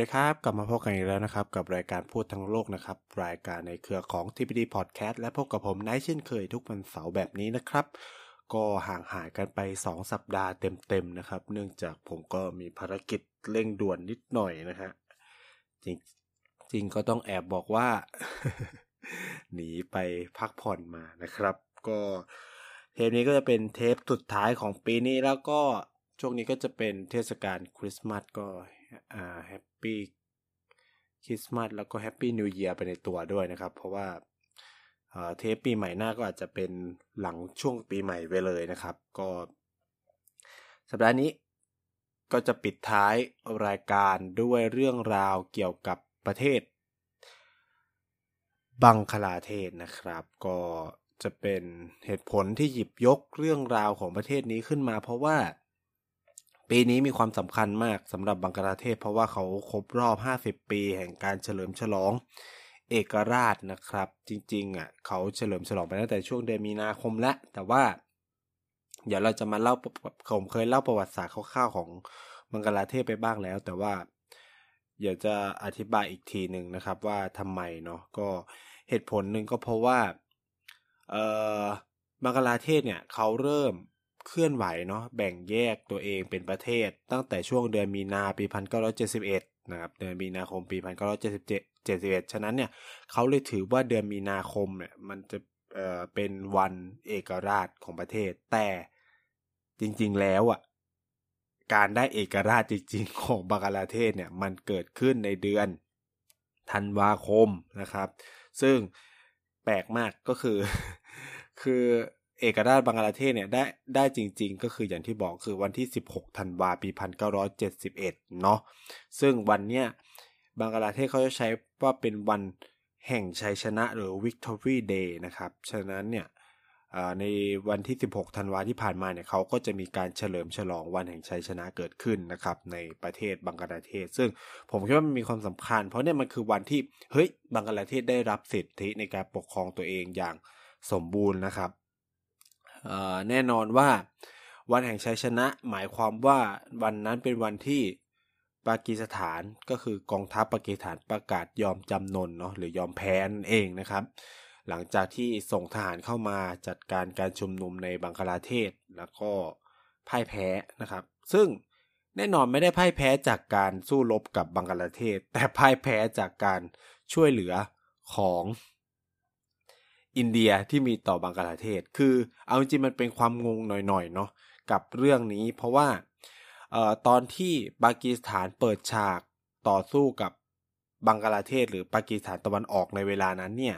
วัสดีครับ กลับมาพบกันอีกแล้วนะครับ กับรายการพูดทั้งโลกนะครับ รายการในเครือของ TPD Podcast และพบกับผมไนท์เช่นเคยทุกวันเสาร์แบบนี้นะครับ ก็ห่างหายกันไป 2 สัปดาห์เต็มๆนะครับ เนื่องจากผมก็มีภารกิจเร่งด่วนนิดหน่อยนะฮะจริงจริงก็ต้องแอบบอกว่า หนีไปพักผ่อนมานะครับ ก็เทปนี้ก็จะเป็นเทปสุดท้ายของปีนี้แล้วก็ช่วงนี้ก็จะเป็นเทศกาลคริสต์มาสก็อ่า Happy Christmas แล้วก็ Happy New Year ไปในตัวด้วยนะครับ เพราะว่าเทปปีใหม่หน้าก็อาจจะเป็นหลังช่วงปีใหม่ไปเลยนะครับ ก็ สัปดาห์นี้ก็จะปิดท้ายรายการด้วยเรื่องราวเกี่ยวกับประเทศ บังคลาเทศนะครับ ก็จะเป็นเหตุผลที่หยิบยกเรื่องราวของประเทศนี้ขึ้นมา เพราะว่า ปีนี้มีความสำคัญมากสำหรับบังกลาเทศ เพราะว่าเขาครบรอบ 50 ปีแห่งการเฉลิมฉลอง เอกราชนะครับ จริงๆอะเขาเฉลิมฉลองไปตั้งแต่ช่วงเดือนมีนาคมแล้วแต่ว่า เดี๋ยวเราจะมาเล่าผมเคยเล่าประวัติศาสตร์คร่าวๆของบังกลาเทศไปบ้างแล้ว แต่ว่าอยากจะอธิบายอีกทีหนึ่งนะครับ ว่าทำไมเนาะก็เหตุผลหนึ่งก็เพราะว่าเออบังกลาเทศเนี่ยเขาเริ่ม เคลื่อนไหวเนาะแบ่งแยกตัวเองเป็นประเทศ ตั้งแต่ช่วงเดือนมีนาปี 1971 นะครับเดือนมีนาคมปี 1977 71 ฉะนั้นเนี่ยเขาเลยถือว่าเดือนมีนาคมเนี่ยมันจะเอ่อเป็นวันเอกราชของประเทศ แต่จริงๆแล้วอะการได้เอกราชจริงๆของบังกลาเทศเนี่ยมันเกิดขึ้นในเดือนธันวาคมนะครับ ซึ่งแปลกมากก็คือ คือ เอกราชบังกลาเทศเนี่ยได้ได้จริง ๆ ก็คืออย่างที่บอกคือวันที่ 16ธันวาปี 1971 เนาะซึ่งวันเนี้ยบังกลาเทศเขาจะใช้ว่าเป็นวันแห่งชัยชนะหรือ Victory Day นะครับ ฉะนั้นเนี่ยในวันที่ 16 ธันวาที่ผ่านมาเนี่ยเขาก็จะมีการเฉลิมฉลองวันแห่งชัยชนะเกิดขึ้นนะครับในประเทศบังกลาเทศ ซึ่งผมคิดว่ามันมีความสำคัญ เพราะเนี่ยมันคือวันที่เฮ้ยบังกลาเทศได้รับสิทธิในการปกครองตัวเองอย่างสมบูรณ์นะครับ แน่นอนว่า วันแห่งชัยชนะหมายความว่าวันนั้นเป็นวันที่ปากีสถานก็คือกองทัพปากีสถานประกาศยอมจำนนเนาะหรือยอมแพ้นั่นเองนะครับ หลังจากที่ส่งทหารเข้ามาจัดการการชุมนุมในบังคลาเทศแล้วก็พ่ายแพ้นะครับ ซึ่งแน่นอนไม่ได้พ่ายแพ้จากการสู้รบกับบังคลาเทศ แต่พ่ายแพ้จากการช่วยเหลือของ อินเดียที่มีต่อบังกลาเทศ คือเอาจริงมันเป็นความงงหน่อยๆเนาะกับเรื่องนี้ เพราะว่าออตอนที่ปากีสถานเปิดฉากต่อสู้กับบังกลาเทศ หรือปากีสถานตะวันออกในเวลานั้นเนี่ย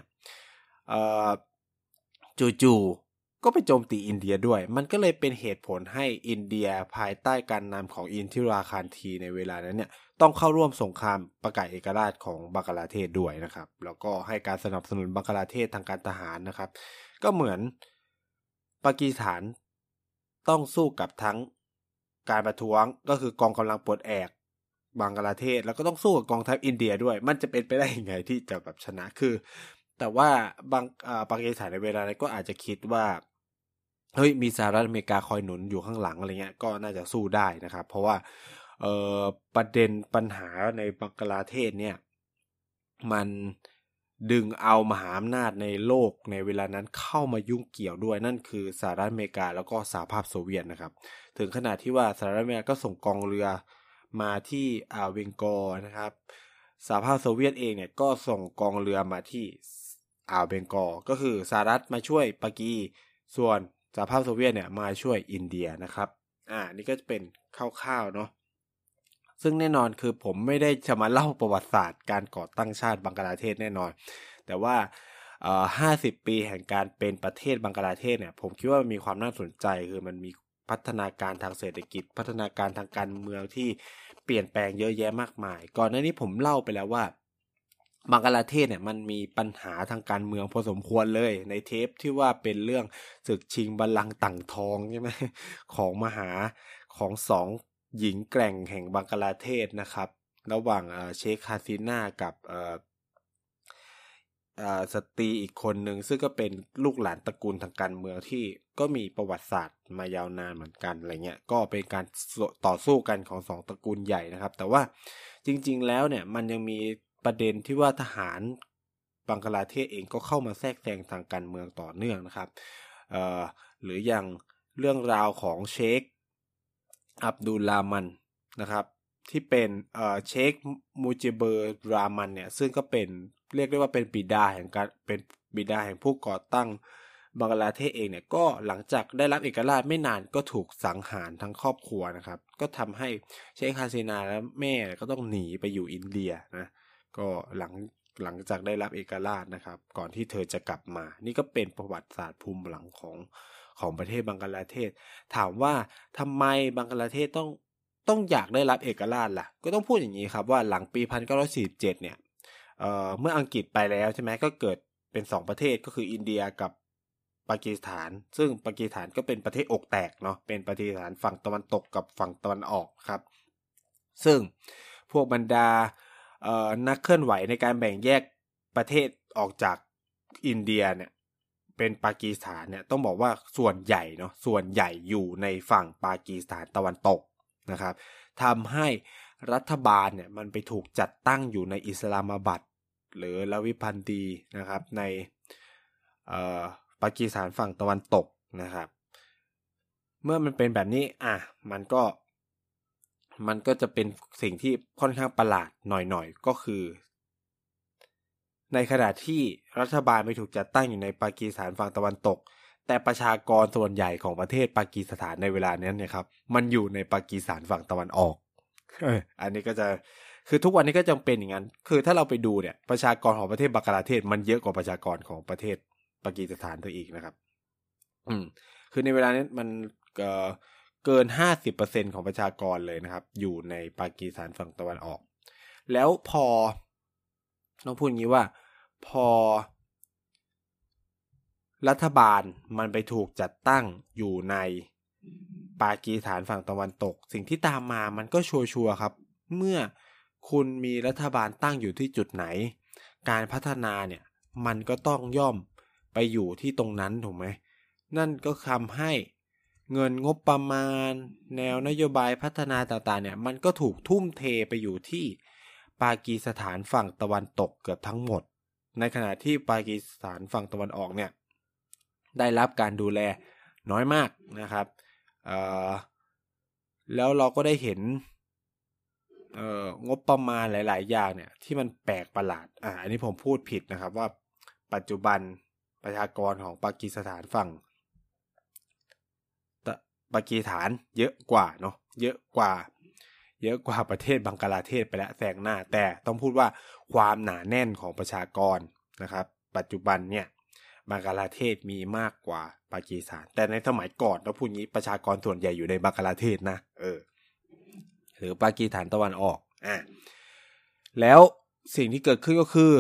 จู่ๆ ก็ไปโจมตีอินเดียด้วย มันก็เลยเป็นเหตุผลให้อินเดียภายใต้การนำของอินทิราคารทีในเวลานั้นเนี่ยต้องเข้าร่วมสงครามประกาศเอกราชของบังกลาเทศด้วยนะครับ แล้วก็ให้การสนับสนุนบังกลาเทศทางการทหารนะครับ ก็เหมือนปากีสถานต้องสู้กับทั้งการประท้วงก็คือกองกำลังปลดแอกบังกลาเทศ แล้วก็ต้องสู้กับกองทัพอินเดียด้วย มันจะเป็นไปได้ยังไงที่จะแบบชนะคือ แต่ว่าบางปากีสถานในเวลานั้นก็อาจจะคิดว่า เฮ้ยมีสหรัฐอเมริกาคอยหนุนอยู่ข้างหลังอะไรเงี้ยก็น่าจะสู้ได้นะครับ เพราะว่าเออประเด็นปัญหาในบังกลาเทศเนี่ยมันดึงเอามหาอำนาจในโลกในเวลานั้นเข้ามายุ่งเกี่ยวด้วยนั่นคือสหรัฐอเมริกาแล้วก็สหภาพโซเวียตนะครับ ถึงขนาดที่ว่าสหรัฐอเมริกาก็ส่งกองเรือมาที่อ่าวเวงกอนะครับสหภาพโซเวียตเองเนี่ยก็ส่งกองเรือมาที่อ่าวเบงกอก็คือสหรัฐมาช่วยปากีส่วน สหภาพโซเวียตเนี่ยมาช่วยอินเดียนะครับ อ่า นี่ก็จะเป็นคร่าวๆเนาะ ซึ่งแน่นอนคือผมไม่ได้จะมาเล่าประวัติศาสตร์การก่อตั้งชาติบังกลาเทศแน่นอน แต่ว่าห้าสิบปีแห่งการเป็นประเทศบังกลาเทศเนี่ย ผมคิดว่ามีความน่าสนใจคือมันมีพัฒนาการทางเศรษฐกิจ พัฒนาการทางการเมืองที่เปลี่ยนแปลงเยอะแยะมากมาย ก่อนหน้านี้ผมเล่าไปแล้วว่า บังกลาเทศเนี่ยมันมีปัญหาทางการเมืองพอสมควรเลยในเทปที่ว่าเป็นเรื่องศึกชิงบัลลังก์ต่างทองใช่ไหมของมหาของสองหญิงแกร่งแห่งบังกลาเทศนะครับ ระหว่างเชคฮาซีน่ากับสตรีอีกคนหนึ่งซึ่งก็เป็นลูกหลานตระกูลทางการเมืองที่ก็มีประวัติศาสตร์มายาวนานเหมือนกันอะไรเงี้ยก็เป็นการต่อสู้กันของสองตระกูลใหญ่นะครับ แต่ว่าจริง ๆ แล้วเนี่ยมันยังมี ประเด็นที่ว่าทหารบังกลาเทศเองก็เข้ามาแทรกแซงทางการเมืองต่อเนื่องนะครับหรืออย่างเรื่องราวของเชค อับดุลลามันนะครับ ที่เป็นเชคมูจิเบอร์รามันเนี่ยซึ่งก็เป็นเรียกได้ว่าเป็นบิดาแห่งการเป็นบิดาแห่งผู้ก่อตั้งบังกลาเทศเองเนี่ยก็หลังจากได้รับเอกราชไม่นานก็ถูกสังหารทั้งครอบครัวนะครับ ก็ทำให้เชคฮาซีนาและแม่ก็ต้องหนีไปอยู่อินเดียนะ ก็หลังหลังจากได้รับเอกราชนะครับ ก่อนที่เธอจะกลับมา นี่ก็เป็นประวัติศาสตร์ภูมิหลังของของประเทศบังกลาเทศ ถามว่าทำไมบังกลาเทศต้องต้องอยากได้รับเอกราชล่ะ ก็ต้องพูดอย่างนี้ครับว่าหลังปี 1947 เนี่ยเเมื่ออังกฤษไปแล้วใช่ไหมก็เกิดเป็นสองประเทศก็คืออินเดียกับปากีสถาน ซึ่งปากีสถานก็เป็นประเทศอกแตกเนาะเป็นปากีสถานฝั่งตะวันตกกับฝั่งตะวันออกครับ ซึ่งพวกบรรดา นักเคลื่อนไหวในการแบ่งแยกประเทศออกจากอินเดียเนี่ยเป็นปากีสถานเนี่ยต้องบอกว่าส่วนใหญ่เนาะส่วนใหญ่อยู่ในฝั่งปากีสถานตะวันตกนะครับทำให้รัฐบาลเนี่ยมันไปถูกจัดตั้งอยู่ในอิสลามบัดหรือลาวิพันตีนะครับในปากีสถานฝั่งตะวันตกนะครับ เมื่อมันเป็นแบบนี้อะมันก็ มันก็จะเป็นสิ่งที่ค่อนข้างประหลาดหน่อยๆ ก็คือ ในขณะที่รัฐบาลไม่ถูกจัดตั้งอยู่ในปากีสถานฝั่งตะวันตก แต่ประชากรส่วนใหญ่ของประเทศปากีสถานในเวลานี้เนี่ยครับ มันอยู่ในปากีสถานฝั่งตะวันออกอันนี้ก็จะคือทุกวันนี้ก็จำเป็นอย่างนั้น คือถ้าเราไปดูเนี่ยประชากรของประเทศบังกลาเทศ มันเยอะกว่าประชากรของประเทศปากีสถานตัวอีกนะครับ อืม คือในเวลานี้มัน เกินห้าสิบเปอร์เซ็นของประชากรเลยนะครับ อยู่ในปากีสถานฝั่งตะวันออก แล้วพอต้องพูดงี้ว่าพอ รัฐบาลมันไปถูกจัดตั้งอยู่ในปากีสถานฝั่งตะวันตก สิ่งที่ตามมามันก็ชัวร์ครับ เมื่อคุณมีรัฐบาลตั้งอยู่ที่จุดไหน การพัฒนาเนี่ยมันก็ต้องย่อมไปอยู่ที่ตรงนั้นถูกไหมนั่นก็ทำให้ เงินงบประมาณ แนวนโยบายพัฒนาต่างๆเนี่ยมันก็ถูกทุ่มเทไปอยู่ที่ปากีสถานฝั่งตะวันตกเกือบทั้งหมด ในขณะที่ปากีสถานฝั่งตะวันออกเนี่ยได้รับการดูแลน้อยมากนะครับแล้วเราก็ได้เห็นงบประมาณหลาย ๆ อย่างเนี่ยที่มันแปลกประหลาดอ่าอันนี้ผมพูดผิดนะครับว่าปัจจุบันประชากรของปากีสถานฝั่ง ปากีสถานเยอะกว่าเนาะเยอะกว่า เยอะกว่าประเทศบังกลาเทศไปแล้วแซงหน้า แต่ต้องพูดว่าความหนาแน่นของประชากรนะครับ ปัจจุบันเนี่ยบังกลาเทศมีมากกว่าปากีสถาน แต่ในสมัยก่อนเราพูดงี้ประชากรส่วนใหญ่อยู่ในบังกลาเทศนะเออหรือปากีสถานตะวันออกอะแล้วสิ่งที่เกิดขึ้นก็คือ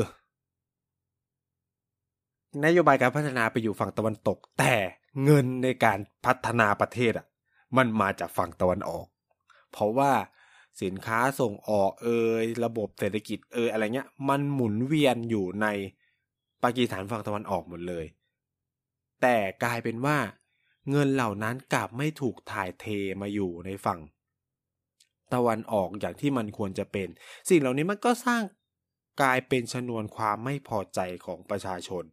นโยบายการพัฒนาไปอยู่ฝั่งตะวันตก แต่ เงินในการพัฒนาประเทศอะ มันมาจากฝั่งตะวันออก เพราะว่าสินค้าส่งออกเอยระบบเศรษฐกิจเอยอะไรเงี้ย มันหมุนเวียนอยู่ในปากีสถานฝั่งตะวันออกหมดเลย แต่กลายเป็นว่า เงินเหล่านั้นกลับไม่ถูกถ่ายเทมาอยู่ในฝั่ง ตะวันออกอย่างที่มันควรจะเป็น สิ่งเหล่านี้มันก็สร้างกลายเป็นชนวนความไม่พอใจของประชาชน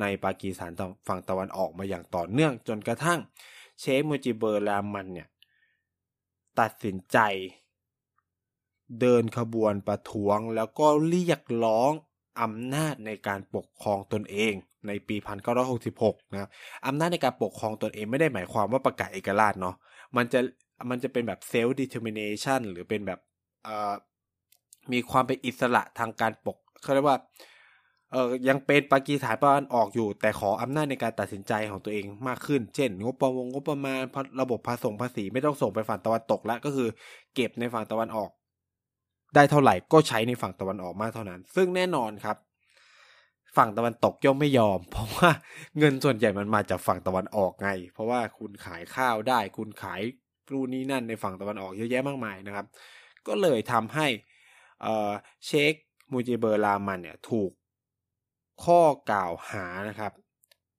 ในปากีสถานฝั่งตะวันออกมาอย่างต่อเนื่องจนกระทั่ง เชคมูจิเบอร์รามันเนี่ยตัดสินใจ เดินขบวนประท้วงแล้วก็เรียกร้องอำนาจในการปกครองตนเองในปี 1966 นะครับอำนาจในการปกครองตนเองไม่ได้หมายความว่าประกาศเอกราชเนาะมันจะมันจะเป็นแบบ self determination หรือเป็นแบบมีความเป็นอิสระทางการปกเขาเรียกว่า เออยังเป็นปากีสถานตะวันออกอยู่ แต่ขออำนาจในการตัดสินใจของตัวเองมากขึ้น เช่น งบประมงงบประมาณระบบภาษีภาษีไม่ต้องส่งไปฝั่งตะวันตกแล้วก็คือ เก็บในฝั่งตะวันออก ได้เท่าไหร่ก็ใช้ในฝั่งตะวันออกมากเท่านั้น ซึ่งแน่นอนครับ ฝั่งตะวันตกย่อมไม่ยอม เพราะว่าเงินส่วนใหญ่มันมาจากฝั่งตะวันออกไง เพราะว่าคุณขายข้าวได้ คุณขายรูนี้นั่นในฝั่งตะวันออกเยอะแยะมากมายนะครับ ก็เลยทำให้เชคมูจิเบอร์ลามันเนี่ยถูก ข้อกล่าวหานะครับ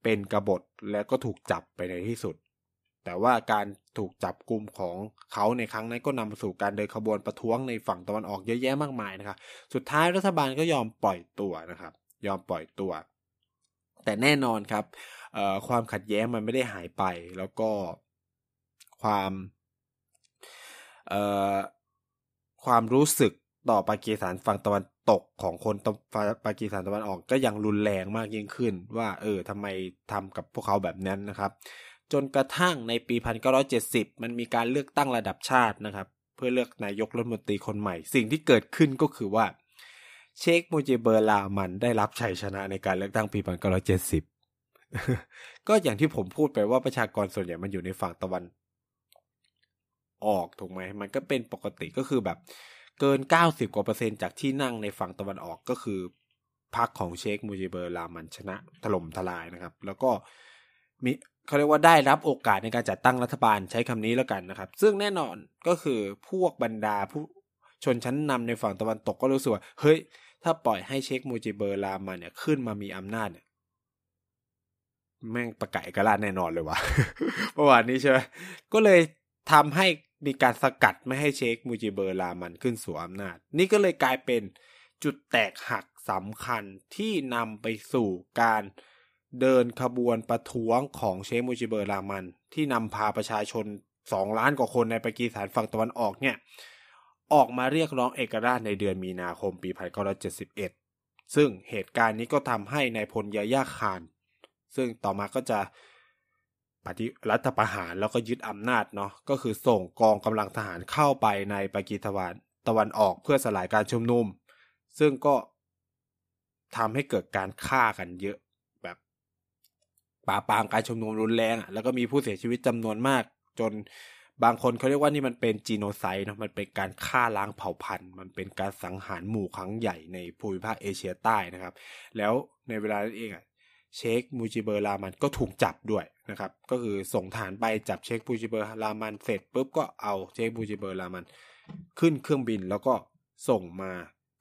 เป็นกบฏแล้วก็ถูกจับไปในที่สุด แต่ว่าการถูกจับกลุ่มของเขาในครั้งนั้นก็นำมาสู่การเดินขบวนประท้วงในฝั่งตะวันออกเยอะแยะมากมายนะครับ สุดท้ายรัฐบาลก็ยอมปล่อยตัวนะครับ ยอมปล่อยตัว แต่แน่นอนครับความขัดแย้งมันไม่ได้หายไป แล้วก็ความความรู้สึก ต่อปากีสถานฝั่งตะวันตกของคนปากีสถานตะวันออกก็ยังรุนแรงมากยิ่งขึ้น ว่าเออทำไมทำกับพวกเขาแบบนั้นนะครับ จนกระทั่งในปี 1970 มันมีการเลือกตั้งระดับชาตินะครับ เพื่อเลือกนายกรัฐมนตรีคนใหม่ สิ่งที่เกิดขึ้นก็คือว่า เชคมูจิเบอร์ลามันได้รับชัยชนะในการเลือกตั้งปี 1970 ก็อย่างที่ผมพูดไปว่าประชากรส่วนใหญ่มันอยู่ในฝั่งตะวันออกถูกไหมมันก็เป็นปกติก็คือแบบ เกิน 90 กว่าเปอร์เซ็นต์จากที่นั่งในฝั่งตะวันออกก็คือพรรคของเชคมูจิเบอร์ลามันชนะถล่มทลายนะครับ แล้วก็มีเขาเรียกว่าได้รับโอกาสในการจัดตั้งรัฐบาลใช้คำนี้แล้วกันนะครับ ซึ่งแน่นอนก็คือพวกบรรดาผู้ชนชั้นนำในฝั่งตะวันตกก็รู้สึกว่า เฮ้ย ถ้าปล่อยให้เชคมูจิเบอร์ลามันเนี่ยขึ้นมามีอำนาจเนี่ยแม่งประกาศเอกราแน่นอนเลยวะเมื่อวานนี้ใช่ไหมก็เลยทำให้ มีการสกัดไม่ให้เชคมูจิเบอร์ลามันขึ้นสู่อำนาจ นี่ก็เลยกลายเป็นจุดแตกหักสำคัญที่นำไปสู่การเดินขบวนประท้วงของเชคมูจิเบอร์ลามัน ที่นำพาประชาชนสองล้านกว่าคนในปากีสถานฝั่งตะวันออกเนี่ย ออกมาเรียกร้องเอกราชในเดือนมีนาคมปี 1971 ซึ่งเหตุการณ์นี้ก็ทำให้ในพลยายาคารซึ่งต่อมาก็จะ ปฏิรัฐประหารแล้วก็ยึดอำนาจเนาะก็คือส่งกองกำลังทหารเข้าไปในปากีสถานตะวันออกเพื่อสลายการชุมนุม ซึ่งก็ทำให้เกิดการฆ่ากันเยอะแบบปราปามการชุมนุมรุนแรงอะแล้วก็มีผู้เสียชีวิตจำนวนมาก จนบางคนเขาเรียกว่านี่มันเป็นจีโนไซด์นะมันเป็นการฆ่าล้างเผ่าพันธุ์ มันเป็นการสังหารหมู่ครั้งใหญ่ในภูมิภาคเอเชียใต้นะครับ แล้วในเวลานั้นเองอะ เชคมูจิเบอร์ลามันก็ถูกจับด้วยนะครับ ก็คือส่งฐานไปจับเชคมูจิเบอร์ลามันเสร็จปุ๊บก็เอาเชคมูจิเบอร์ลามัน ขึ้นเครื่องบินแล้วก็ส่งมา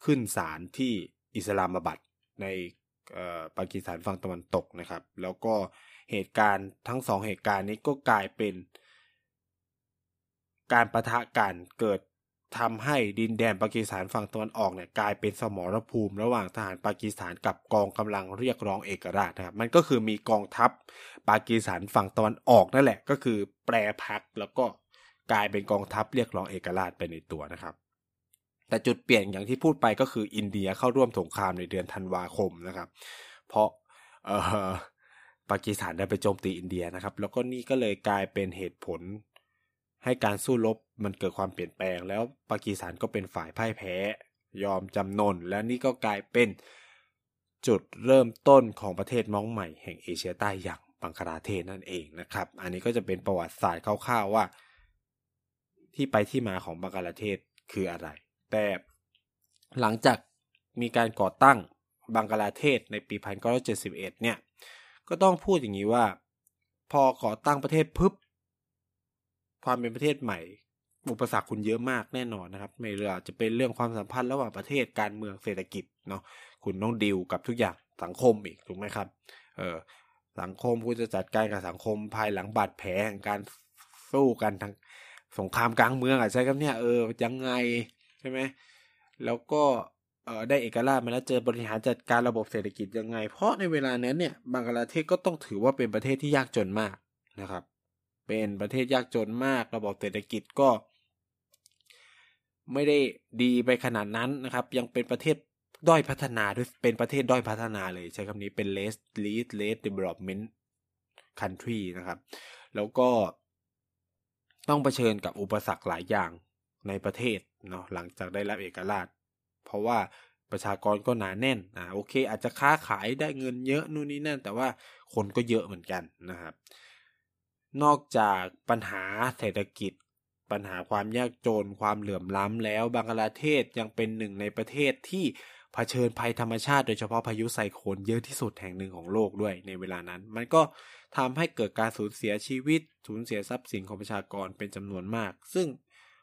ขึ้นศาลที่อิสลามบัดในปากีสถานฝั่งตะวันตกนะครับ แล้วก็เหตุการณ์ทั้งสองเหตุการณ์นี้ก็กลายเป็น การประทะกันเกิด ทำให้ดินแดนปากีสถานฝั่งตะวันออกเนี่ยกลายเป็นสมรภูมิระหว่างทหารปากีสถานกับกองกำลังเรียกร้องเอกราชนะครับมันก็คือมีกองทัพปากีสถานฝั่งตะวันออกนั่นแหละ ก็คือแปรพักแล้วก็กลายเป็นกองทัพเรียกร้องเอกราชไปในตัวนะครับ แต่จุดเปลี่ยนอย่างที่พูดไปก็คืออินเดียเข้าร่วมสงครามในเดือนธันวาคมนะครับ เพราะเออปากีสถานได้ไปโจมตีอินเดียนะครับ แล้วก็นี่ก็เลยกลายเป็นเหตุผลให้การสู้รบ มันเกิดความเปลี่ยนแปลงแล้วปากีสถานก็เป็นฝ่ายพ่ายแพ้ ยอมจำนน และนี่ก็กลายเป็นจุดเริ่มต้นของประเทศน้องใหม่แห่งเอเชียใต้อย่างบังคลาเทศนั่นเองนะครับ อันนี้ก็จะเป็นประวัติศาสตร์คร่าวๆว่า ที่ไปที่มาของบังคลาเทศคืออะไร แต่หลังจากมีการก่อตั้งบังคลาเทศในปี 1971 เนี่ย ก็ต้องพูดอย่างนี้ว่า พอก่อตั้งประเทศปุ๊บความเป็นประเทศใหม่ อุปสรรคคุณเยอะมากแน่นอนนะครับ ไม่เรือจะเป็นเรื่องความสัมพันธ์ระหว่างประเทศการเมืองเศรษฐกิจเนาะคุณต้องดิวกับทุกอย่างสังคมอีกถูกไหมครับเออสังคมคุณจะจัดการกับสังคมภายหลังบาดแผลแห่งการสู้กันทางสงครามกลางเมืองอะใช่ครับเนี่ยเออยังไงใช่ไหมแล้วก็เออได้เอกราชมาแล้วเจอบริหารจัดการระบบเศรษฐกิจยังไง เพราะในเวลานั้นเนี่ยบังกลาเทศก็ต้องถือว่าเป็นประเทศที่ยากจนมากนะครับ เป็นประเทศยากจนมาก ระบบเศรษฐกิจก็ ไม่ได้ดีไปขนาดนั้นนะครับ ยังเป็นประเทศด้อยพัฒนาด้วยเป็นประเทศด้อยพัฒนาเลยใช้คำนี้เป็น less least less development country นะครับ แล้วก็ต้องเผชิญกับอุปสรรคหลายอย่างในประเทศเนาะหลังจากได้รับเอกราช เพราะว่าประชากรก็หนาแน่นอ่าโอเค อาจจะค้าขายได้เงินเยอะนู่นนี่นั่น แต่ว่าคนก็เยอะเหมือนกันนะครับ นอกจากปัญหาเศรษฐกิจ ปัญหาความยากจนความเหลื่อมล้ำแล้ว บังกลาเทศยังเป็นหนึ่งในประเทศที่เผชิญภัยธรรมชาติโดยเฉพาะพายุไซโคลนเยอะที่สุดแห่งหนึ่งของโลกด้วยในเวลานั้น มันก็ทำให้เกิดการสูญเสียชีวิต สูญเสียทรัพย์สินของประชากรเป็นจำนวนมาก ซึ่ง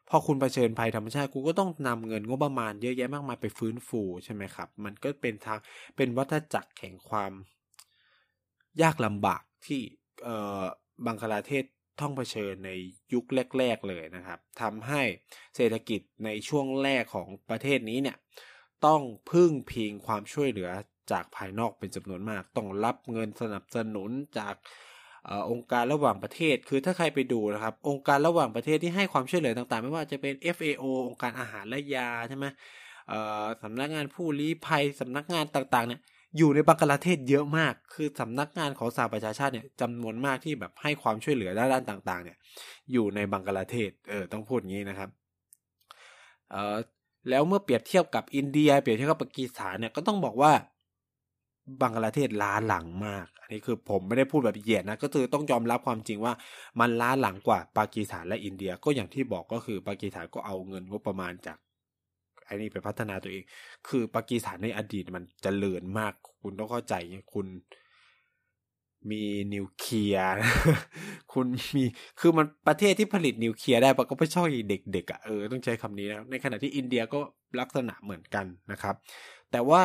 พอคุณเผชิญภัยธรรมชาติคุณก็ต้องนำเงินงบประมาณเยอะแยะมากมายไปฟื้นฟูใช่ไหมครับ มันก็เป็นทางเป็นวัฏจักรแห่งความ ยากลำบากที่เอ่อบังคลาเทศ ต้องเผชิญในยุคแรก ๆ เลยนะครับทำให้เศรษฐกิจในช่วงแรกของประเทศนี้เนี่ยต้องพึ่งพิงความช่วยเหลือจากภายนอกเป็นจำนวนมาก ต้องรับเงินสนับสนุนจากอองค์การระหว่างประเทศ คือถ้าใครไปดูนะครับ องค์การระหว่างประเทศที่ให้ความช่วยเหลือต่างๆ ไม่ว่าจะเป็น FAO องค์การอาหารและยาใช่ไหมสำนักงานผู้ลี้ภัยสำนักงานต่างๆเนี่ย อยู่ในบังกลาเทศเยอะมาก คือสำนักงานของสหประชาชาติเนี่ยจำนวนมากที่แบบให้ความช่วยเหลือด้านต่างๆ เนี่ย อยู่ในบังกลาเทศ เออ ต้องพูดอย่างนี้นะครับ เออแล้วเมื่อเปรียบเทียบกับอินเดีย เปรียบเทียบกับปากีสถานเนี่ย ก็ต้องบอกว่าบังกลาเทศล้าหลังมาก อันนี้คือผมไม่ได้พูดแบบเหยียดนะ ก็คือต้องยอมรับความจริงว่ามันล้าหลังกว่าปากีสถานและอินเดีย ก็อย่างที่บอกก็คือปากีสถานก็เอาเงินงบประมาณจาก ไอ้นี่ไปพัฒนาตัวเอง คือปากีสถานในอดีตมันจเจริญมาก คุณต้องเข้าใจคุณมีนิวเคลียร์คุณมีคือมันประเทศที่ผลิตนิวเคลียร์ได้ปะก็ไม่ชอบเด็กๆอะเออต้องใช้คำนี้นะในขณะที่อินเดียก็ลักษณะเหมือนกันนะครับ แต่ว่า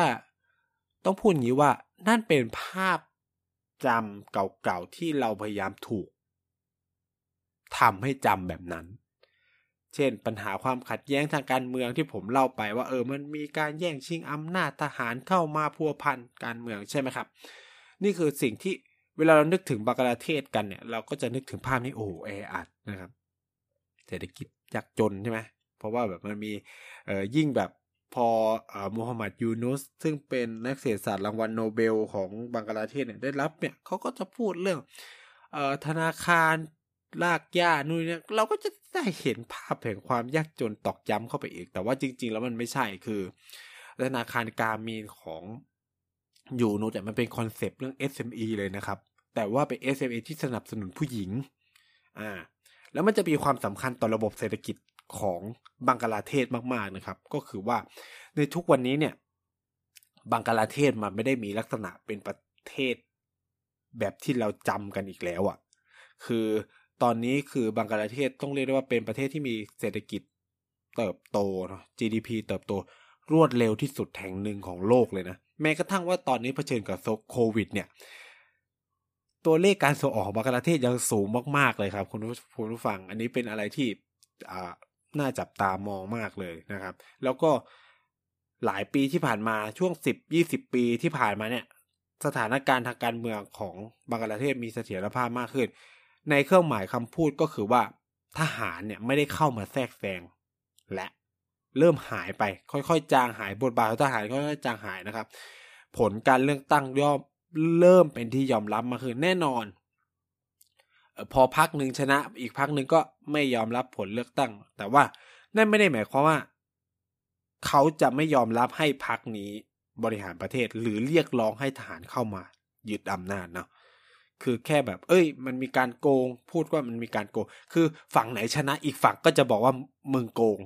ต้องพูดอย่างนี้ว่านั่นเป็นภาพจำเก่าๆที่เราพยายามถูกทำให้จำแบบนั้น เช่น ปัญหาความขัดแย้งทางการเมืองที่ผมเล่าไปว่าเออมันมีการแย่งชิงอำนาจทหารเข้ามาพัวพันการเมืองใช่ไหมครับ นี่คือสิ่งที่เวลาเรานึกถึงบังกลาเทศกันเนี่ยเราก็จะนึกถึงภาพนี้โอ้แออัดนะครับ เศรษฐกิจยากจนใช่ไหมเพราะว่าแบบมันมีเอ่อยิ่งแบบพออ่ามูฮัมหมัดยูนุส ซึ่งเป็นนักเศรษฐศาสตร์รางวัลโนเบลของบังกลาเทศเนี่ยได้รับเนี่ยเขาก็จะพูดเรื่องเอ่อธนาคาร ลากหญ้านู่นเนี่ยเราก็จะได้เห็นภาพแห่งความยากจนตอกย้ำเข้าไปอีก แต่ว่าจริง ๆ แล้วมันไม่ใช่คือธนาคารการมีนของอยู่นูแต่มันเป็นคอนเซปต์เรื่อง SME เลยนะครับ แต่ว่าเป็น SME ที่สนับสนุนผู้หญิงอ่าแล้วมันจะมีความสำคัญต่อระบบเศรษฐกิจของบังกลาเทศมาก ๆนะครับ ก็คือว่าในทุกวันนี้เนี่ยบังกลาเทศมันไม่ได้มีลักษณะเป็นประเทศแบบที่เราจำกันอีกแล้วอะ่ะ คือ ตอนนี้คือบังกลาเทศต้องเรียกได้ว่าเป็นประเทศที่มีเศรษฐกิจเติบโตเนาะ GDP เติบโตรวดเร็วที่สุดแห่งหนึ่งของโลกเลยนะ แม้กระทั่งว่าตอนนี้เผชิญกับโควิด เนี่ย ตัวเลขการส่งออกของบังกลาเทศยังสูงมาก ๆ เลยครับ คุณผู้ฟัง อันนี้เป็นอะไรที่น่าจับตามองมากเลยนะครับ แล้วก็หลายปีที่ผ่านมาช่วงสิบยี่สิบปีที่ผ่านมาเนี่ย สถานการณ์ทางการเมืองของบังกลาเทศมีเสถียรภาพมากขึ้น ในเครื่องหมายคำพูดก็คือว่า ทหารเนี่ยไม่ได้เข้ามาแทรกแซงและเริ่มหายไป ค่อยๆ จางหายบทบาทของทหารค่อยๆจางหายนะครับ ผลการเลือกตั้งย่อมเริ่มเป็นที่ยอมรับมาคือแน่นอน พอพักหนึ่งชนะอีกพักหนึ่งก็ไม่ยอมรับผลเลือกตั้ง แต่ว่านั่นไม่ได้หมายความว่า เขาจะไม่ยอมรับให้พักนี้บริหารประเทศหรือเรียกร้องให้ทหารเข้ามายึดอำนาจเนาะ คือแค่แบบ เอ้ย มันมีการโกง พูดว่ามันมีการโกง คือฝั่งไหนชนะอีกฝั่งก็จะบอกว่ามึงโกง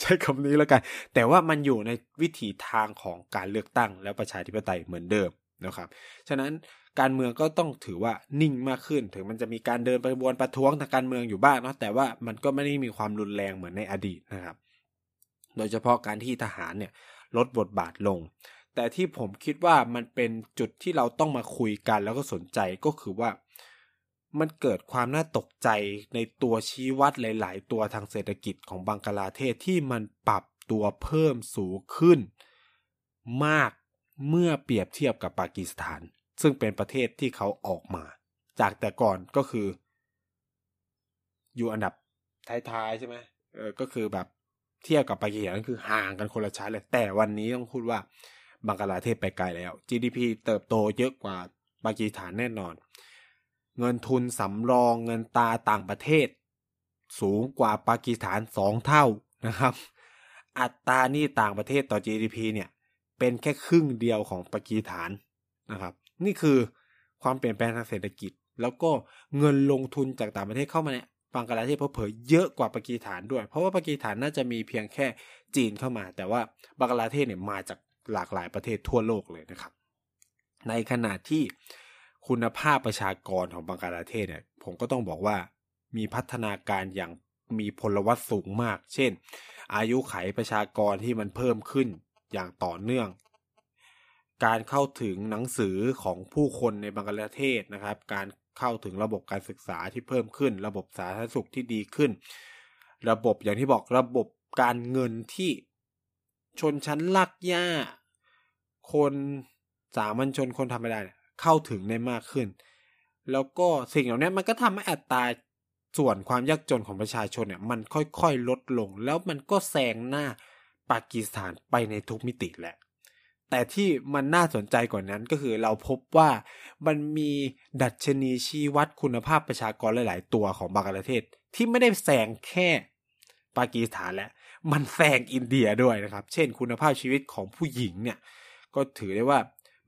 ใช้คำนี้แล้วกัน แต่ว่ามันอยู่ในวิถีทางของการเลือกตั้ง แล้วประชาธิปไตยเหมือนเดิมนะครับ ฉะนั้นการเมืองก็ต้องถือว่านิ่งมากขึ้น ถึงมันจะมีการเดินไปบวนประท้วงทางการเมืองอยู่บ้างเนาะ แต่ว่ามันก็ไม่ได้มีความรุนแรงเหมือนในอดีตนะครับ โดยเฉพาะการที่ทหารเนี่ยลดบทบาทลง แต่ที่ผมคิดว่ามันเป็นจุดที่เราต้องมาคุยกันแล้วก็สนใจก็คือว่า มันเกิดความน่าตกใจในตัวชี้วัดหลาย ๆ ตัวทางเศรษฐกิจของบังกลาเทศที่มันปรับตัวเพิ่มสูงขึ้น มากเมื่อเปรียบเทียบกับปากีสถาน ซึ่งเป็นประเทศที่เขาออกมา จากแต่ก่อนก็คือ อยู่อันดับท้ายๆใช่ไหมเออก็คือแบบเทียบกับปากีสถานคือห่างกันคนละชั้นเลยแต่วันนี้ต้องพูดว่า บังกลาเทศไปไกลแล้ว GDP เติบโตเยอะกว่าปากีสถานแน่นอน เงินทุนสำรองเงินตาต่างประเทศ สูงกว่าปากีสถานสองเท่านะครับ อัตรานี่ต่างประเทศต่อ GDP เนี่ยเป็นแค่ครึ่งเดียวของปากีสถานนะครับ นี่คือความเปลี่ยนแปลงทางเศรษฐกิจ แล้วก็เงินลงทุนจากต่างประเทศเข้ามาเนี่ยบังกลาเทศเผยเยอะกว่าปากีสถานด้วย เพราะว่าปากีสถานน่าจะมีเพียงแค่จีนเข้ามา แต่ว่าบังกลาเทศเนี่ยมาจาก หลากหลายประเทศทั่วโลกเลยนะครับ ในขณะที่คุณภาพประชากรของบังกลาเทศเนี่ยผมก็ต้องบอกว่ามีพัฒนาการอย่างมีพลวัตสูงมาก เช่น อายุไขประชากรที่มันเพิ่มขึ้นอย่างต่อเนื่อง การเข้าถึงหนังสือของผู้คนในบังกลาเทศนะครับ การเข้าถึงระบบการศึกษาที่เพิ่มขึ้น ระบบสาธารณสุขที่ดีขึ้น ระบบอย่างที่บอกระบบการเงินที่ ชนชั้นลักย่า คนสามัญชนคนธรรมดาเข้าถึงได้มากขึ้น แล้วก็สิ่งเหล่านี้มันก็ทำให้อัตราส่วนความยากจนของประชาชนเนี่ย มันค่อยๆลดลง แล้วมันก็แซงหน้าปากีสถานไปในทุกมิติแหละ แต่ที่มันน่าสนใจกว่านั้นก็คือเราพบว่ามันมีดัชนีชี้วัดคุณภาพประชากรหลาย ๆ ตัวของบังกลาเทศ ที่ไม่ได้แซงแค่ปากีสถานแล้ว มันแซงอินเดียด้วยนะครับ เช่น คุณภาพชีวิตของผู้หญิงเนี่ย ก็ถือได้ว่า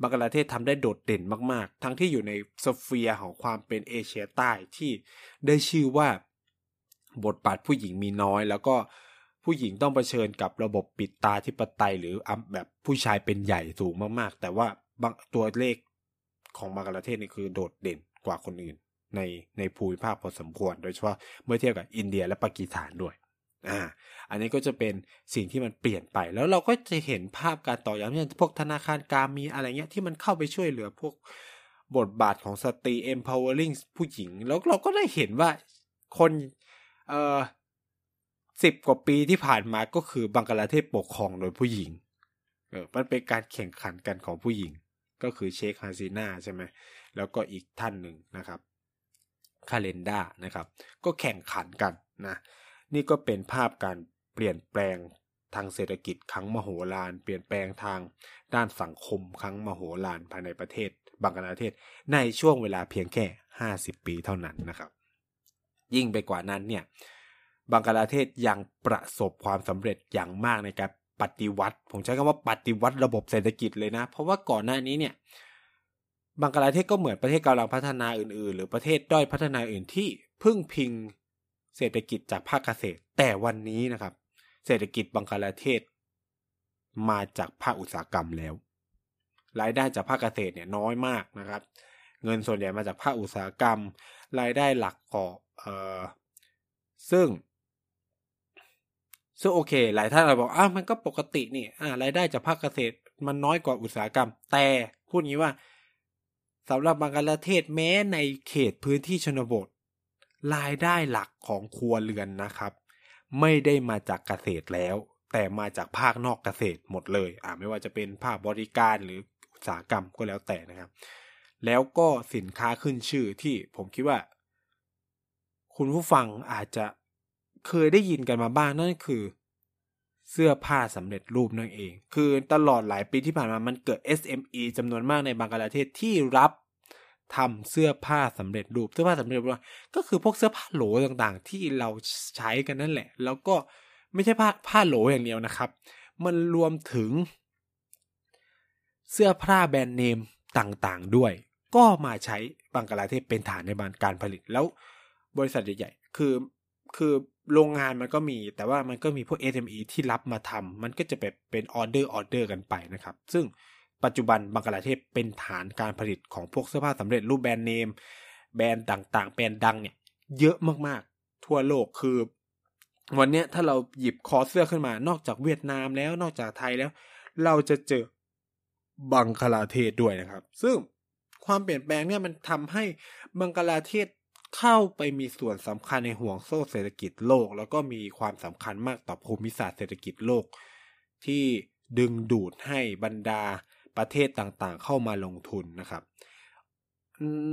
บังกลาเทศทำได้โดดเด่นมาก ๆ ทั้งที่อยู่ในสเฟียของความเป็นเอเชียใต้ที่ได้ชื่อว่าบทบาทผู้หญิงมีน้อย แล้วก็ผู้หญิงต้องเผชิญกับระบบปิดตาธิปไตย หรือแบบผู้ชายเป็นใหญ่สูงมากๆ แต่ว่าตัวเลขของบังกลาเทศนี่คือโดดเด่นกว่าคนอื่น ในในภูมิภาคพอสมควร โดยเฉพาะเมื่อเทียบกับอินเดียและปากีสถานด้วย อ่าอันนี้ก็จะเป็นสิ่งที่มันเปลี่ยนไป แล้วเราก็จะเห็นภาพการต่อยอดเช่นพวกธนาคารการมีอะไรเงี้ยที่มันเข้าไปช่วยเหลือพวกบทบาทของสตรี empowering ผู้หญิง แล้วเราก็ได้เห็นว่าคนเอ่อสิบกว่าปีที่ผ่านมาก็คือบังกลาเทศปกครองโดยผู้หญิงเออมันเป็นการแข่งขันกันของผู้หญิง ก็คือเชคฮาซีนาใช่ไหมแล้วก็อีกท่านหนึ่งนะครับคาเลนดานะครับ ก็แข่งขันกันนะ นี่ก็เป็นภาพการเปลี่ยนแปลงทางเศรษฐกิจครั้งมโหฬารเปลี่ยนแปลงทางด้านสังคมครั้งมโหฬารภายในประเทศบังกลาเทศ ในช่วงเวลาเพียงแค่ 50 ปีเท่านั้นนะครับ ยิ่งไปกว่านั้นเนี่ยบังกลาเทศยังประสบความสำเร็จอย่างมากในการปฏิวัติ ผมใช้คำว่าปฏิวัติระบบเศรษฐกิจเลยนะ เพราะว่าก่อนหน้านี้เนี่ยบังกลาเทศก็เหมือนประเทศกำลังพัฒนาอื่นๆ หรือประเทศด้อยพัฒนาอื่นที่พึ่งพิง เศรษฐกิจจากภาคเกษตร แต่วันนี้นะครับ เศรษฐกิจบังคลาเทศ มาจากภาคอุตสาหกรรมแล้ว รายได้จากภาคเกษตรเนี่ยน้อยมากนะครับ เงินส่วนใหญ่มาจากภาคอุตสาหกรรม รายได้หลักก็เอ่อซึ่ง ซึ่งโอเค หลายท่านเราบอกอ้าวมันก็ปกตินี่อ่ารายได้จากภาคเกษตร มันน้อยกว่าอุตสาหกรรม แต่พูดงี้ว่าสำหรับบังกลาเทศแม้ในเขตพื้นที่ชนบท รายได้หลักของครัวเรือนนะครับ ไม่ได้มาจากเกษตรแล้ว แต่มาจากภาคนอกเกษตรหมดเลยอ่าไม่ว่าจะเป็นภาคบริการหรืออุตสาหกรรมก็แล้วแต่นะครับ แล้วก็สินค้าขึ้นชื่อที่ผมคิดว่า คุณผู้ฟังอาจจะเคยได้ยินกันมาบ้างนั่นคือ เสื้อผ้าสำเร็จรูปนั่นเอง คือตลอดหลายปีที่ผ่านมามันเกิด SME จำนวนมากในบางประเทศที่รับ ทำเสื้อผ้าสำเร็จรูปเสื้อผ้าสำเร็จรูปก็คือพวกเสื้อผ้าโหลต่างๆ ที่เราใช้กันนั่นแหละ แล้วก็ไม่ใช่ผ้าผ้าโหลอย่างเดียวนะครับ มันรวมถึง เสื้อผ้าแบรนด์เนมต่างๆด้วย ก็มาใช้บังกลาเทศเป็นฐานในการผลิตแล้ว บริษัทใหญ่ๆคือคือโรงงานมันก็มี แต่ว่ามันก็มีพวก SME ที่รับมาทำมันก็จะแบบเป็นออเดอร์ออเดอร์กันไปนะครับ ซึ่ง ปัจจุบันบังกลาเทศเป็นฐานการผลิตของพวกเสื้อผ้าสำเร็จรูปแบรนด์เนม แบรนด์ต่างๆ แบรนด์ดังเนี่ย เยอะมากๆ ทั่วโลกคือ วันนี้ถ้าเราหยิบคอเสื้อขึ้นมา นอกจากเวียดนามแล้วนอกจากไทยแล้ว เราจะเจอบังคลาเทศด้วยนะครับ ซึ่งความเปลี่ยนแปลงเนี่ยมันทำให้บังกลาเทศเข้าไปมีส่วนสำคัญในห่วงโซ่เศรษฐกิจโลก แล้วก็มีความสำคัญมากต่อภูมิศาสตร์เศรษฐกิจโลก ที่ดึงดูดให้บรรดา ประเทศต่างๆ เข้ามาลงทุนนะครับ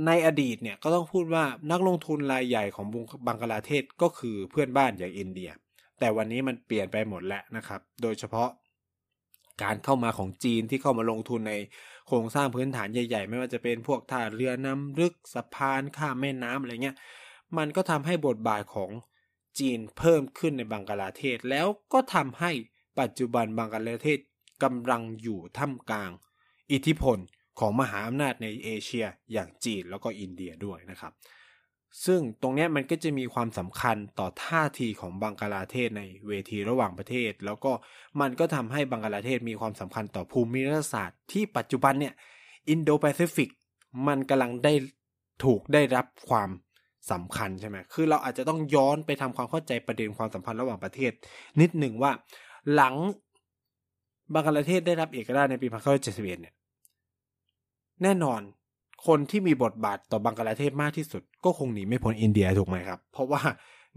ในอดีตเนี่ยก็ต้องพูดว่านักลงทุนรายใหญ่ของบังกลาเทศก็คือเพื่อนบ้านอย่างอินเดีย แต่วันนี้มันเปลี่ยนไปหมดแล้วนะครับ โดยเฉพาะการเข้ามาของจีนที่เข้ามาลงทุนในโครงสร้างพื้นฐานใหญ่ๆ ไม่ว่าจะเป็นพวกท่าเรือน้ำลึกสะพานข้ามแม่น้ำอะไรเงี้ย มันก็ทำให้บทบาทของจีนเพิ่มขึ้นในบังกลาเทศ แล้วก็ทำให้ปัจจุบันบังกลาเทศกำลังอยู่ท่ามกลาง อิทธิพลของมหาอำนาจในเอเชียอย่างจีนแล้วก็อินเดียด้วยนะครับ ซึ่งตรงนี้มันก็จะมีความสำคัญต่อท่าทีของบังกลาเทศในเวทีระหว่างประเทศ แล้วก็มันก็ทำให้บังกลาเทศมีความสำคัญต่อภูมิรัฐศาสตร์ที่ปัจจุบันเนี่ยอินโดแปซิฟิกมันกำลังได้ถูกได้รับความสำคัญใช่ไหมคือเราอาจจะต้องย้อนไปทำความเข้าใจประเด็นความสัมพันธ์ระหว่างประเทศ นิดหนึ่งว่าหลังบังกลาเทศได้รับเอกราชในปี 1971 เนี่ย แน่นอน คนที่มีบทบาทต่อบังกลาเทศมากที่สุด ก็คงหนีไม่พ้นอินเดียถูกไหมครับ เพราะว่า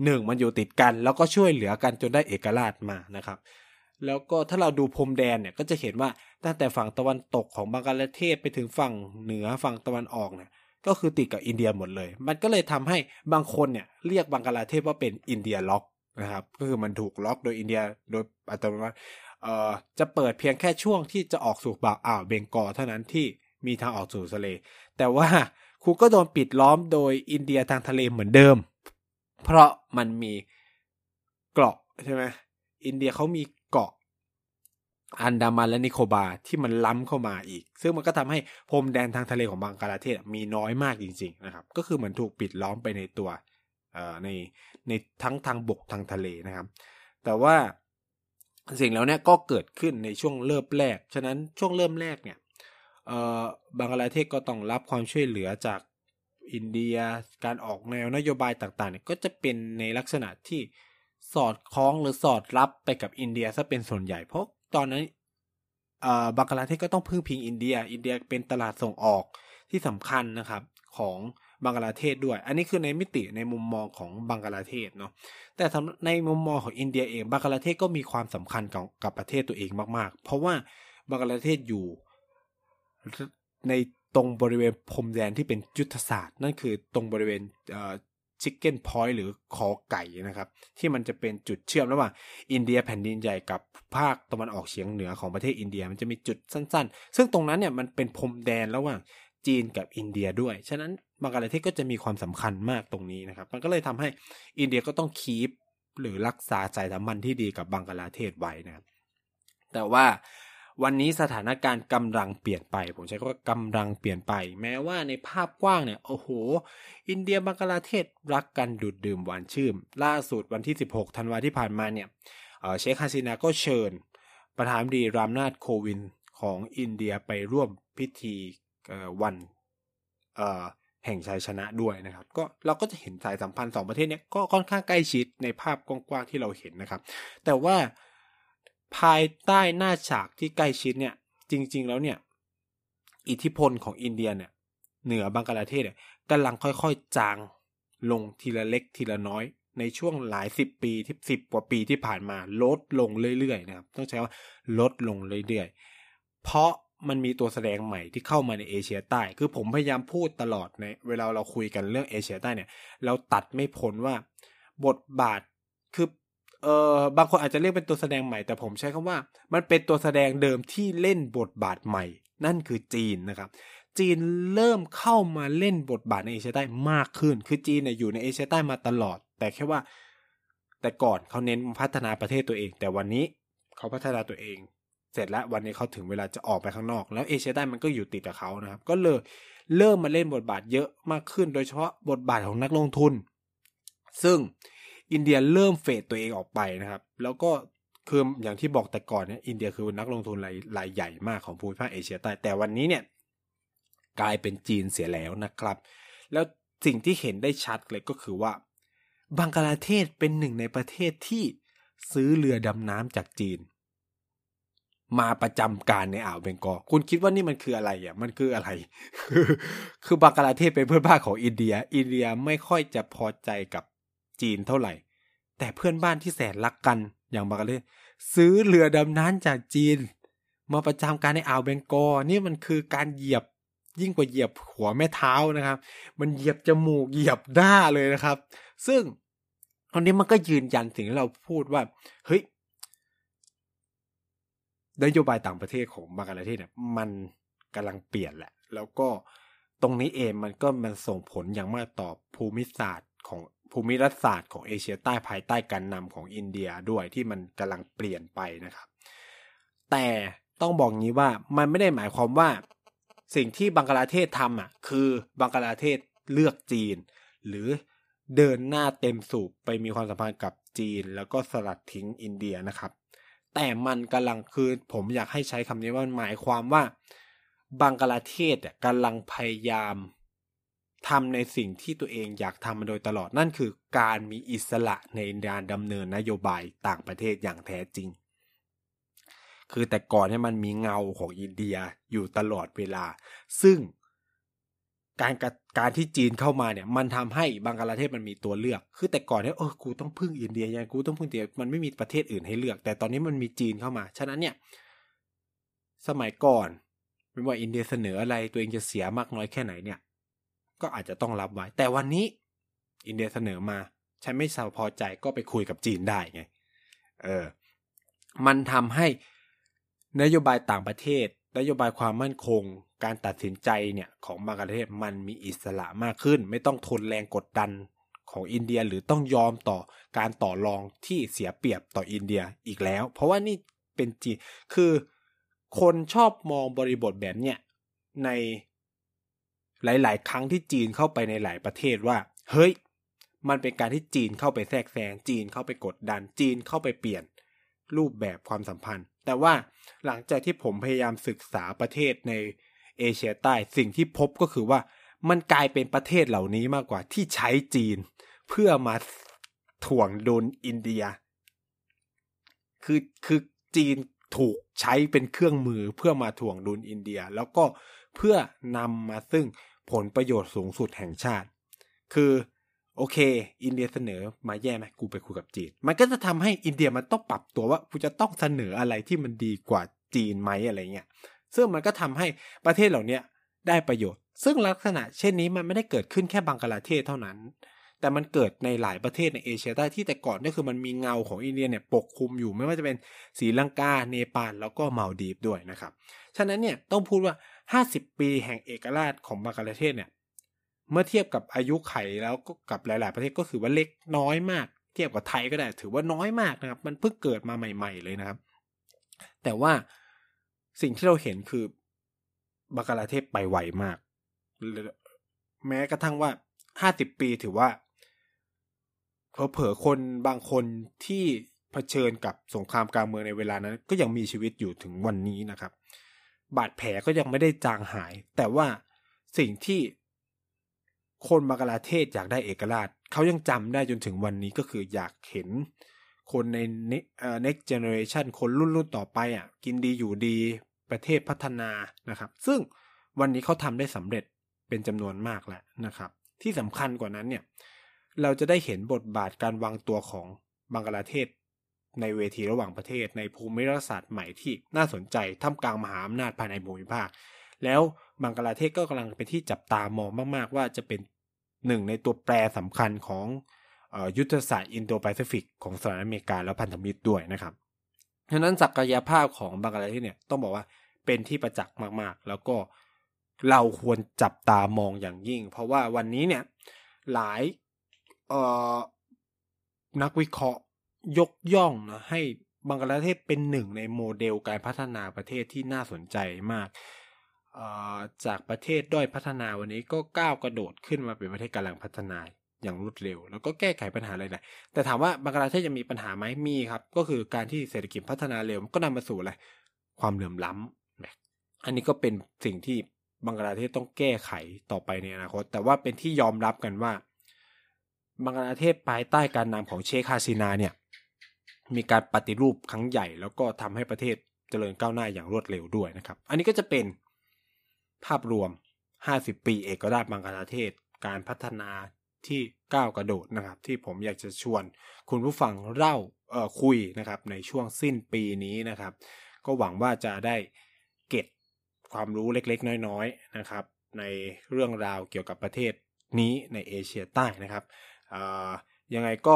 หนึ่งมันอยู่ติดกันแล้วก็ช่วยเหลือกันจนได้เอกราชมานะครับ แล้วก็ถ้าเราดูพรมแดนเนี่ยก็จะเห็นว่าตั้งแต่ฝั่งตะวันตกของบังกลาเทศไปถึงฝั่งเหนือฝั่งตะวันออกเนี่ยก็คือติดกับอินเดียหมดเลย มันก็เลยทำให้บางคนเนี่ยเรียกบังกลาเทศว่าเป็น India locked นะครับ ก็คือมันถูกล็อกโดยอินเดียโดยอัตโนมัติจะเปิดเพียงแค่ช่วงที่จะออกสู่บ่าวอ่าวเบงกอลเท่านั้นที่ มีทางออกสู่ทะเล แต่ว่าคุณก็โดนปิดล้อมโดยอินเดียทางทะเลเหมือนเดิม เพราะมันมีเกาะใช่ไหมอินเดียเขามีเกาะอันดามันและนิโคบาที่มันล้ำเข้ามาอีก ซึ่งมันก็ทำให้พรมแดนทางทะเลของบังกลาเทศมีน้อยมากจริง ๆ นะครับ ก็คือเหมือนถูกปิดล้อมไปในตัวในในทั้งทางบกทางทะเลนะครับ แต่ว่าสิ่งแล้วเนี่ยก็เกิดขึ้นในช่วงเริ่มแรก ฉะนั้นช่วงเริ่มแรกเนี่ย บังกลาเทศก็ต้องรับความช่วยเหลือจากอินเดีย การออกแนวนโยบายต่างๆเนี่ยก็จะเป็นในลักษณะที่สอดคล้องหรือสอดรับไปกับอินเดียซะเป็นส่วนใหญ่เพราะตอนนั้นบังกลาเทศก็ต้องพึ่งพิงอินเดีย อินเดียเป็นตลาดส่งออกที่สำคัญนะครับของบังกลาเทศด้วย อันนี้คือในมิติในมุมมองของบังกลาเทศเนาะ แต่ในมุมมองของอินเดียเองบังกลาเทศก็มีความสำคัญกับกับประเทศตัวเองมากๆ เพราะว่าบังกลาเทศอยู่ ในตรงบริเวณพรมแดนที่เป็นยุทธศาสตร์ นั่นคือตรงบริเวณชิคเก้นพอยต์หรือคอไก่นะครับ ที่มันจะเป็นจุดเชื่อมระหว่างอินเดียแผ่นดินใหญ่กับภาคตะวันออกเฉียงเหนือของประเทศอินเดียมันจะมีจุดสั้น ๆ ซึ่งตรงนั้นเนี่ยมันเป็นพรมแดนระหว่างจีนกับอินเดียด้วย ฉะนั้นบังกลาเทศก็จะมีความสำคัญมากตรงนี้นะครับ มันก็เลยทำให้อินเดียก็ต้องคีปหรือรักษาสายสัมพันธ์ที่ดีกับบังกลาเทศไว้นะครับแต่ว่า วันนี้สถานการณ์กำลังเปลี่ยนไป ผมใช้คำว่ากำลังเปลี่ยนไป แม้ว่าในภาพกว้างเนี่ย โอ้โห อินเดียบังกลาเทศรักกันดูดดื่มหวานชื่มล่าสุดวันที่ 16 ธันวาที่ผ่านมาเนี่ยเชคฮาซินาก็เชิญ ประธานดีรามนาถโควินของอินเดียไปร่วมพิธีวันแห่งชัยชนะด้วยนะครับ ก็เราก็จะเห็นสายสัมพันธ์สองประเทศเนี้ยก็ค่อนข้างใกล้ชิดในภาพกว้างๆที่เราเห็นนะครับ แต่ว่า ภายใต้หน้าฉากที่ใกล้ชิดเนี่ย จริง ๆ แล้วเนี่ย อิทธิพลของอินเดียเนี่ย เหนือบังกลาเทศเนี่ยกำลังค่อยๆจางลงทีละเล็กทีละน้อย ในช่วงหลายสิบปีที่สิบกว่าปีที่ผ่านมาลดลงเรื่อยๆนะครับ ต้องใช้ว่าลดลงเรื่อยๆ เพราะมันมีตัวแสดงใหม่ที่เข้ามาในเอเชียใต้ คือผมพยายามพูดตลอดในเวลาเราคุยกันเรื่องเอเชียใต้เนี่ย เราตัดไม่พ้นว่า บทบาทคือ เออบางคนอาจจะเรียกเป็นตัวแสดงใหม่แต่ผมใช้คำว่า มันเป็นตัวแสดงเดิมที่เล่นบทบาทใหม่ นั่นคือจีนนะครับ จีนเริ่มเข้ามาเล่นบทบาทในเอเชียใต้มากขึ้น คือจีนเนี่ยอยู่ในเอเชียใต้มาตลอด แต่แค่ว่า แต่ก่อนเขาเน้นพัฒนาประเทศตัวเอง แต่วันนี้เขาพัฒนาตัวเอง เสร็จแล้ววันนี้เขาถึงเวลาจะออกไปข้างนอก แล้วเอเชียใต้มันก็อยู่ติดกับเขานะครับ ก็เลยเริ่มมาเล่นบทบาทเยอะมากขึ้น โดยเฉพาะบทบาทของนักลงทุน ซึ่ง อินเดียเริ่มเฟดตัวเองออกไปนะครับ แล้วก็คืออย่างที่บอกแต่ก่อนเนี่ยอินเดียคือนักลงทุนรายรายใหญ่มากของภูมิภาคเอเชียใต้แต่วันนี้เนี่ยกลายเป็นจีนเสียแล้วนะครับ แล้วสิ่งที่เห็นได้ชัดเลยก็คือว่าบังกลาเทศเป็นหนึ่งในประเทศที่ซื้อเรือดำน้ำจากจีน มาประจำการในอ่าวเบงกอลคุณคิดว่านี่มันคืออะไรอะมันคืออะไร คือคือบังกลาเทศเป็นเพื่อนบ้านของอินเดีย อินเดียไม่ค่อยจะพอใจกับ จีนเท่าไหร่ แต่เพื่อนบ้านที่แสนรักกันอย่างบังกลาเทศซื้อเรือดำน้ำจากจีน มาประจำการในอ่าวเบงกอลนี่มันคือการเหยียบยิ่งกว่าเหยียบหัวแม่เท้านะครับ มันเหยียบจมูกเหยียบหน้าเลยนะครับ ซึ่งตอนนี้มันก็ยืนยันสิ่งที่เราพูดว่าเฮ้ยนโยบายต่างประเทศของบางประเทศเนี่ยมันกำลังเปลี่ยนแหละ แล้วก็ตรงนี้เองมันก็มันส่งผลอย่างมากต่อภูมิศาสตร์ของ ภูมิรัฐศาสตร์ของเอเชียใต้ภายใต้การนำของอินเดียด้วยที่มันกำลังเปลี่ยนไปนะครับ แต่ต้องบอกงี้ว่ามันไม่ได้หมายความว่า สิ่งที่บังกลาเทศทำอะคือบังกลาเทศเลือกจีน หรือเดินหน้าเต็มสูบไปมีความสัมพันธ์กับจีน แล้วก็สลัดทิ้งอินเดียนะครับ แต่มันกำลังคือผมอยากให้ใช้คำนี้ว่าหมายความว่าบังกลาเทศกำลังพยายาม ทำในสิ่งที่ตัวเองอยากทำมาโดยตลอดนั่นคือการมีอิสระในการดำเนินนโยบายต่างประเทศอย่างแท้จริง คือแต่ก่อนเนี่ยมันมีเงาของอินเดียอยู่ตลอดเวลา ซึ่งการการที่จีนเข้ามาเนี่ย มันทำให้บังกลาเทศมันมีตัวเลือก คือแต่ก่อนเนี่ยเออกูต้องพึ่งอินเดียยังกูต้องพึ่งอินเดียมันไม่มีประเทศอื่นให้เลือก แต่ตอนนี้มันมีจีนเข้ามา ฉะนั้นเนี่ย สมัยก่อนไม่ว่าอินเดียเสนออะไรตัวเองจะเสียมากน้อยแค่ไหนเนี่ย ก็อาจจะต้องรับไว้ แต่วันนี้อินเดียเสนอมา ฉันไม่พอใจก็ไปคุยกับจีนได้ไง เออ มันทำให้นโยบายต่างประเทศ นโยบายความมั่นคง การตัดสินใจเนี่ยของบางประเทศมันมีอิสระมากขึ้น ไม่ต้องทนแรงกดดันของอินเดียหรือต้องยอมต่อการต่อรองที่เสียเปรียบต่ออินเดียอีกแล้ว เพราะว่านี่เป็นจีนคือคนชอบมองบริบทแบบเนี้ยใน หลาย ๆ ครั้งที่จีนเข้าไปในหลายประเทศว่า เฮ้ย มันเป็นการที่จีนเข้าไปแทรกแซงจีนเข้าไปกดดันจีนเข้าไปเปลี่ยนรูปแบบความสัมพันธ์ แต่ว่าหลังจากที่ผมพยายามศึกษาประเทศในเอเชียใต้สิ่งที่พบก็คือว่ามันกลายเป็นประเทศเหล่านี้มากกว่าที่ใช้จีน เพื่อมาถ่วงดุลอินเดีย คือคือจีนถูกใช้เป็นเครื่องมือเพื่อมาถ่วงดุลอินเดีย แล้วก็เพื่อนำมาซึ่ง ผลประโยชน์สูงสุดแห่งชาติ คือโอเค อินเดียเสนอมาแย่ไหมกูไปคุยกับจีน มันก็จะทำให้อินเดียมันต้องปรับตัวว่ากูจะต้องเสนออะไรที่มันดีกว่าจีนไหมอะไรเงี้ยซึ่งมันก็ทำให้ประเทศเหล่านี้ได้ประโยชน์ ซึ่งลักษณะเช่นนี้มันไม่ได้เกิดขึ้นแค่บังกลาเทศเท่านั้น แต่มันเกิดในหลายประเทศในเอเชียใต้ที่แต่ก่อนก็คือมันมีเงาของอินเดียเนี่ยปกคลุมอยู่ไม่ว่าจะเป็นศรีลังกา เนปาลแล้วก็มาลดีฟด้วยนะครับ ฉะนั้นเนี่ยต้องพูดว่า 50 ปีแห่งเอกราชของบังกลาเทศเนี่ย เมื่อเทียบกับอายุไขแล้วก็กับหลาย ๆ ประเทศก็คือว่าเล็กน้อยมาก เทียบกับไทยก็ได้ ถือว่าน้อยมากนะครับ มันเพิ่งเกิดมาใหม่ ๆ เลยนะครับ แต่ว่าสิ่งที่เราเห็นคือบังกลาเทศไปไวมาก แม้กระทั่งว่าห้าสิบปีถือว่าเผลอคนบางคนที่เผชิญกับสงครามกลางเมืองในเวลานั้น ก็ยังมีชีวิตอยู่ถึงวันนี้นะครับ บาดแผลก็ยังไม่ได้จางหาย แต่ว่าสิ่งที่คนบังกลาเทศอยากได้เอกราชเขายังจำได้จนถึงวันนี้ก็คืออยากเห็นคนใน next generation คนรุ่นรุ่นต่อไปอะ กินดีอยู่ดีประเทศพัฒนานะครับ ซึ่งวันนี้เขาทำได้สำเร็จเป็นจำนวนมากแล้วนะครับ ที่สำคัญกว่านั้นเนี่ย เราจะได้เห็นบทบาทการวางตัวของบังกลาเทศ ในเวทีระหว่างประเทศในภูมิรัฐศาสตร์ใหม่ที่น่าสนใจท่ามกลางมหาอำนาจภายในภูมิภาค แล้วบังกลาเทศก็กำลังเป็นที่จับตามองมาก ๆ ว่าจะเป็นหนึ่งในตัวแปรสำคัญของยุทธศาสตร์อินโดแปซิฟิกของสหรัฐอเมริกาและพันธมิตรด้วยนะครับฉะนั้นศักยภาพของบังกลาเทศเนี่ยต้องบอกว่าเป็นที่ประจักษ์มากๆ แล้วก็เราควรจับตามองอย่างยิ่ง เพราะว่าวันนี้เนี่ยหลายนักวิเคราะห์ ยกย่องนะให้บังกลาเทศเป็นหนึ่งในโมเดลการพัฒนาประเทศที่น่าสนใจมาก จากประเทศด้อยพัฒนาวันนี้ก็ก้าวกระโดดขึ้นมาเป็นประเทศกำลังพัฒนาอย่างรวดเร็ว แล้วก็แก้ไขปัญหาอะไรได้แต่ถามว่าบังกลาเทศจะมีปัญหาไหมมีครับ ก็คือการที่เศรษฐกิจพัฒนาเร็วก็นำมาสู่อะไรความเหลื่อมล้ำอันนี้ก็เป็นสิ่งที่บังกลาเทศต้องแก้ไขต่อไปในอนาคต แต่ว่าเป็นที่ยอมรับกันว่าบังกลาเทศภายใต้การนำของเชคฮาซินาเนี่ย มีการปฏิรูปครั้งใหญ่ แล้วก็ทำให้ประเทศเจริญก้าวหน้าอย่างรวดเร็วด้วยนะครับ อันนี้ก็จะเป็นภาพรวม 50 ปีเอกราชบังกลาเทศ การพัฒนาที่ก้าวกระโดดนะครับ ที่ผมอยากจะชวน คุณผู้ฟังเล่าเอ่อคุยนะครับ ในช่วงสิ้นปีนี้นะครับ ก็หวังว่าจะได้เก็บความรู้เล็กๆ น้อยๆนะครับ ในเรื่องราวเกี่ยวกับประเทศนี้ในเอเชียใต้นะครับ ยังไงก็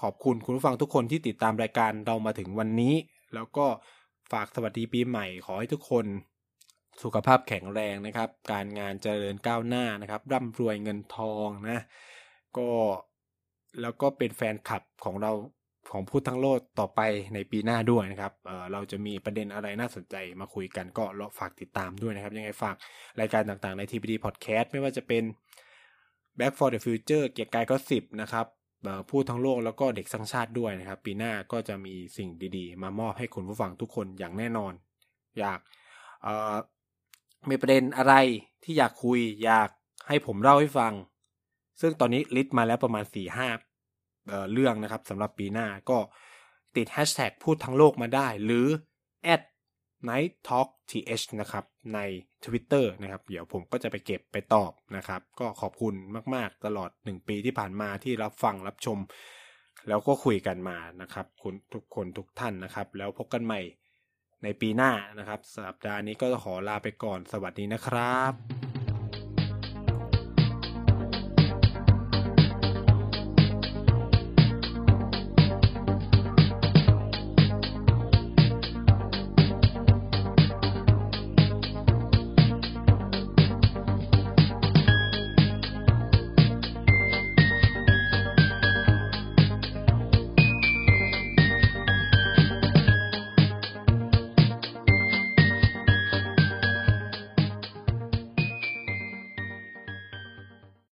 ขอบคุณคุณผู้ฟังทุกคนที่ติดตามรายการเรามาถึงวันนี้ แล้วก็ฝากสวัสดีปีใหม่ขอให้ทุกคนสุขภาพแข็งแรงนะครับ การงานเจริญก้าวหน้านะครับ ร่ำรวยเงินทองนะ ก็แล้วก็เป็นแฟนคลับของเราของพูดทั้งโลกต่อไปในปีหน้าด้วยนะครับเเราจะมีประเด็นอะไรน่าสนใจมาคุยกันก็รอฝากติดตามด้วยนะครับ ยังไงฝากรายการต่างๆใน TPD Podcast ไม่ว่าจะเป็น Back for the Future เกียร์กายก็สิบนะครับ พูดทั้งโลกแล้วก็เด็กสังชาติด้วยนะครับ ปีหน้าก็จะมีสิ่งดีๆ มามอบให้คุณผู้ฟังทุกคนอย่างแน่นอน อยากมีประเด็นอะไรที่อยากคุย อยากให้ผมเล่าให้ฟัง ซึ่งตอนนี้ลิสต์มาแล้วประมาณ4ี่ห้าเรื่องนะครับสำหรับปีหน้าก็ติดแฮชแท็กพูดทั้งโลกมาได้ หรือแอด Night Talk th นะครับใน Twitter นะครับ เดี๋ยวผมก็จะไปเก็บไปตอบนะครับ ก็ขอบคุณมาก ๆ ตลอด 1 ปีที่ผ่านมาที่รับฟังรับชม แล้วก็คุยกันมานะครับ คุณทุกคนทุกท่านนะครับ แล้วพบกันใหม่ในปีหน้านะครับ สัปดาห์นี้ก็ขอลาไปก่อนสวัสดีนะครับ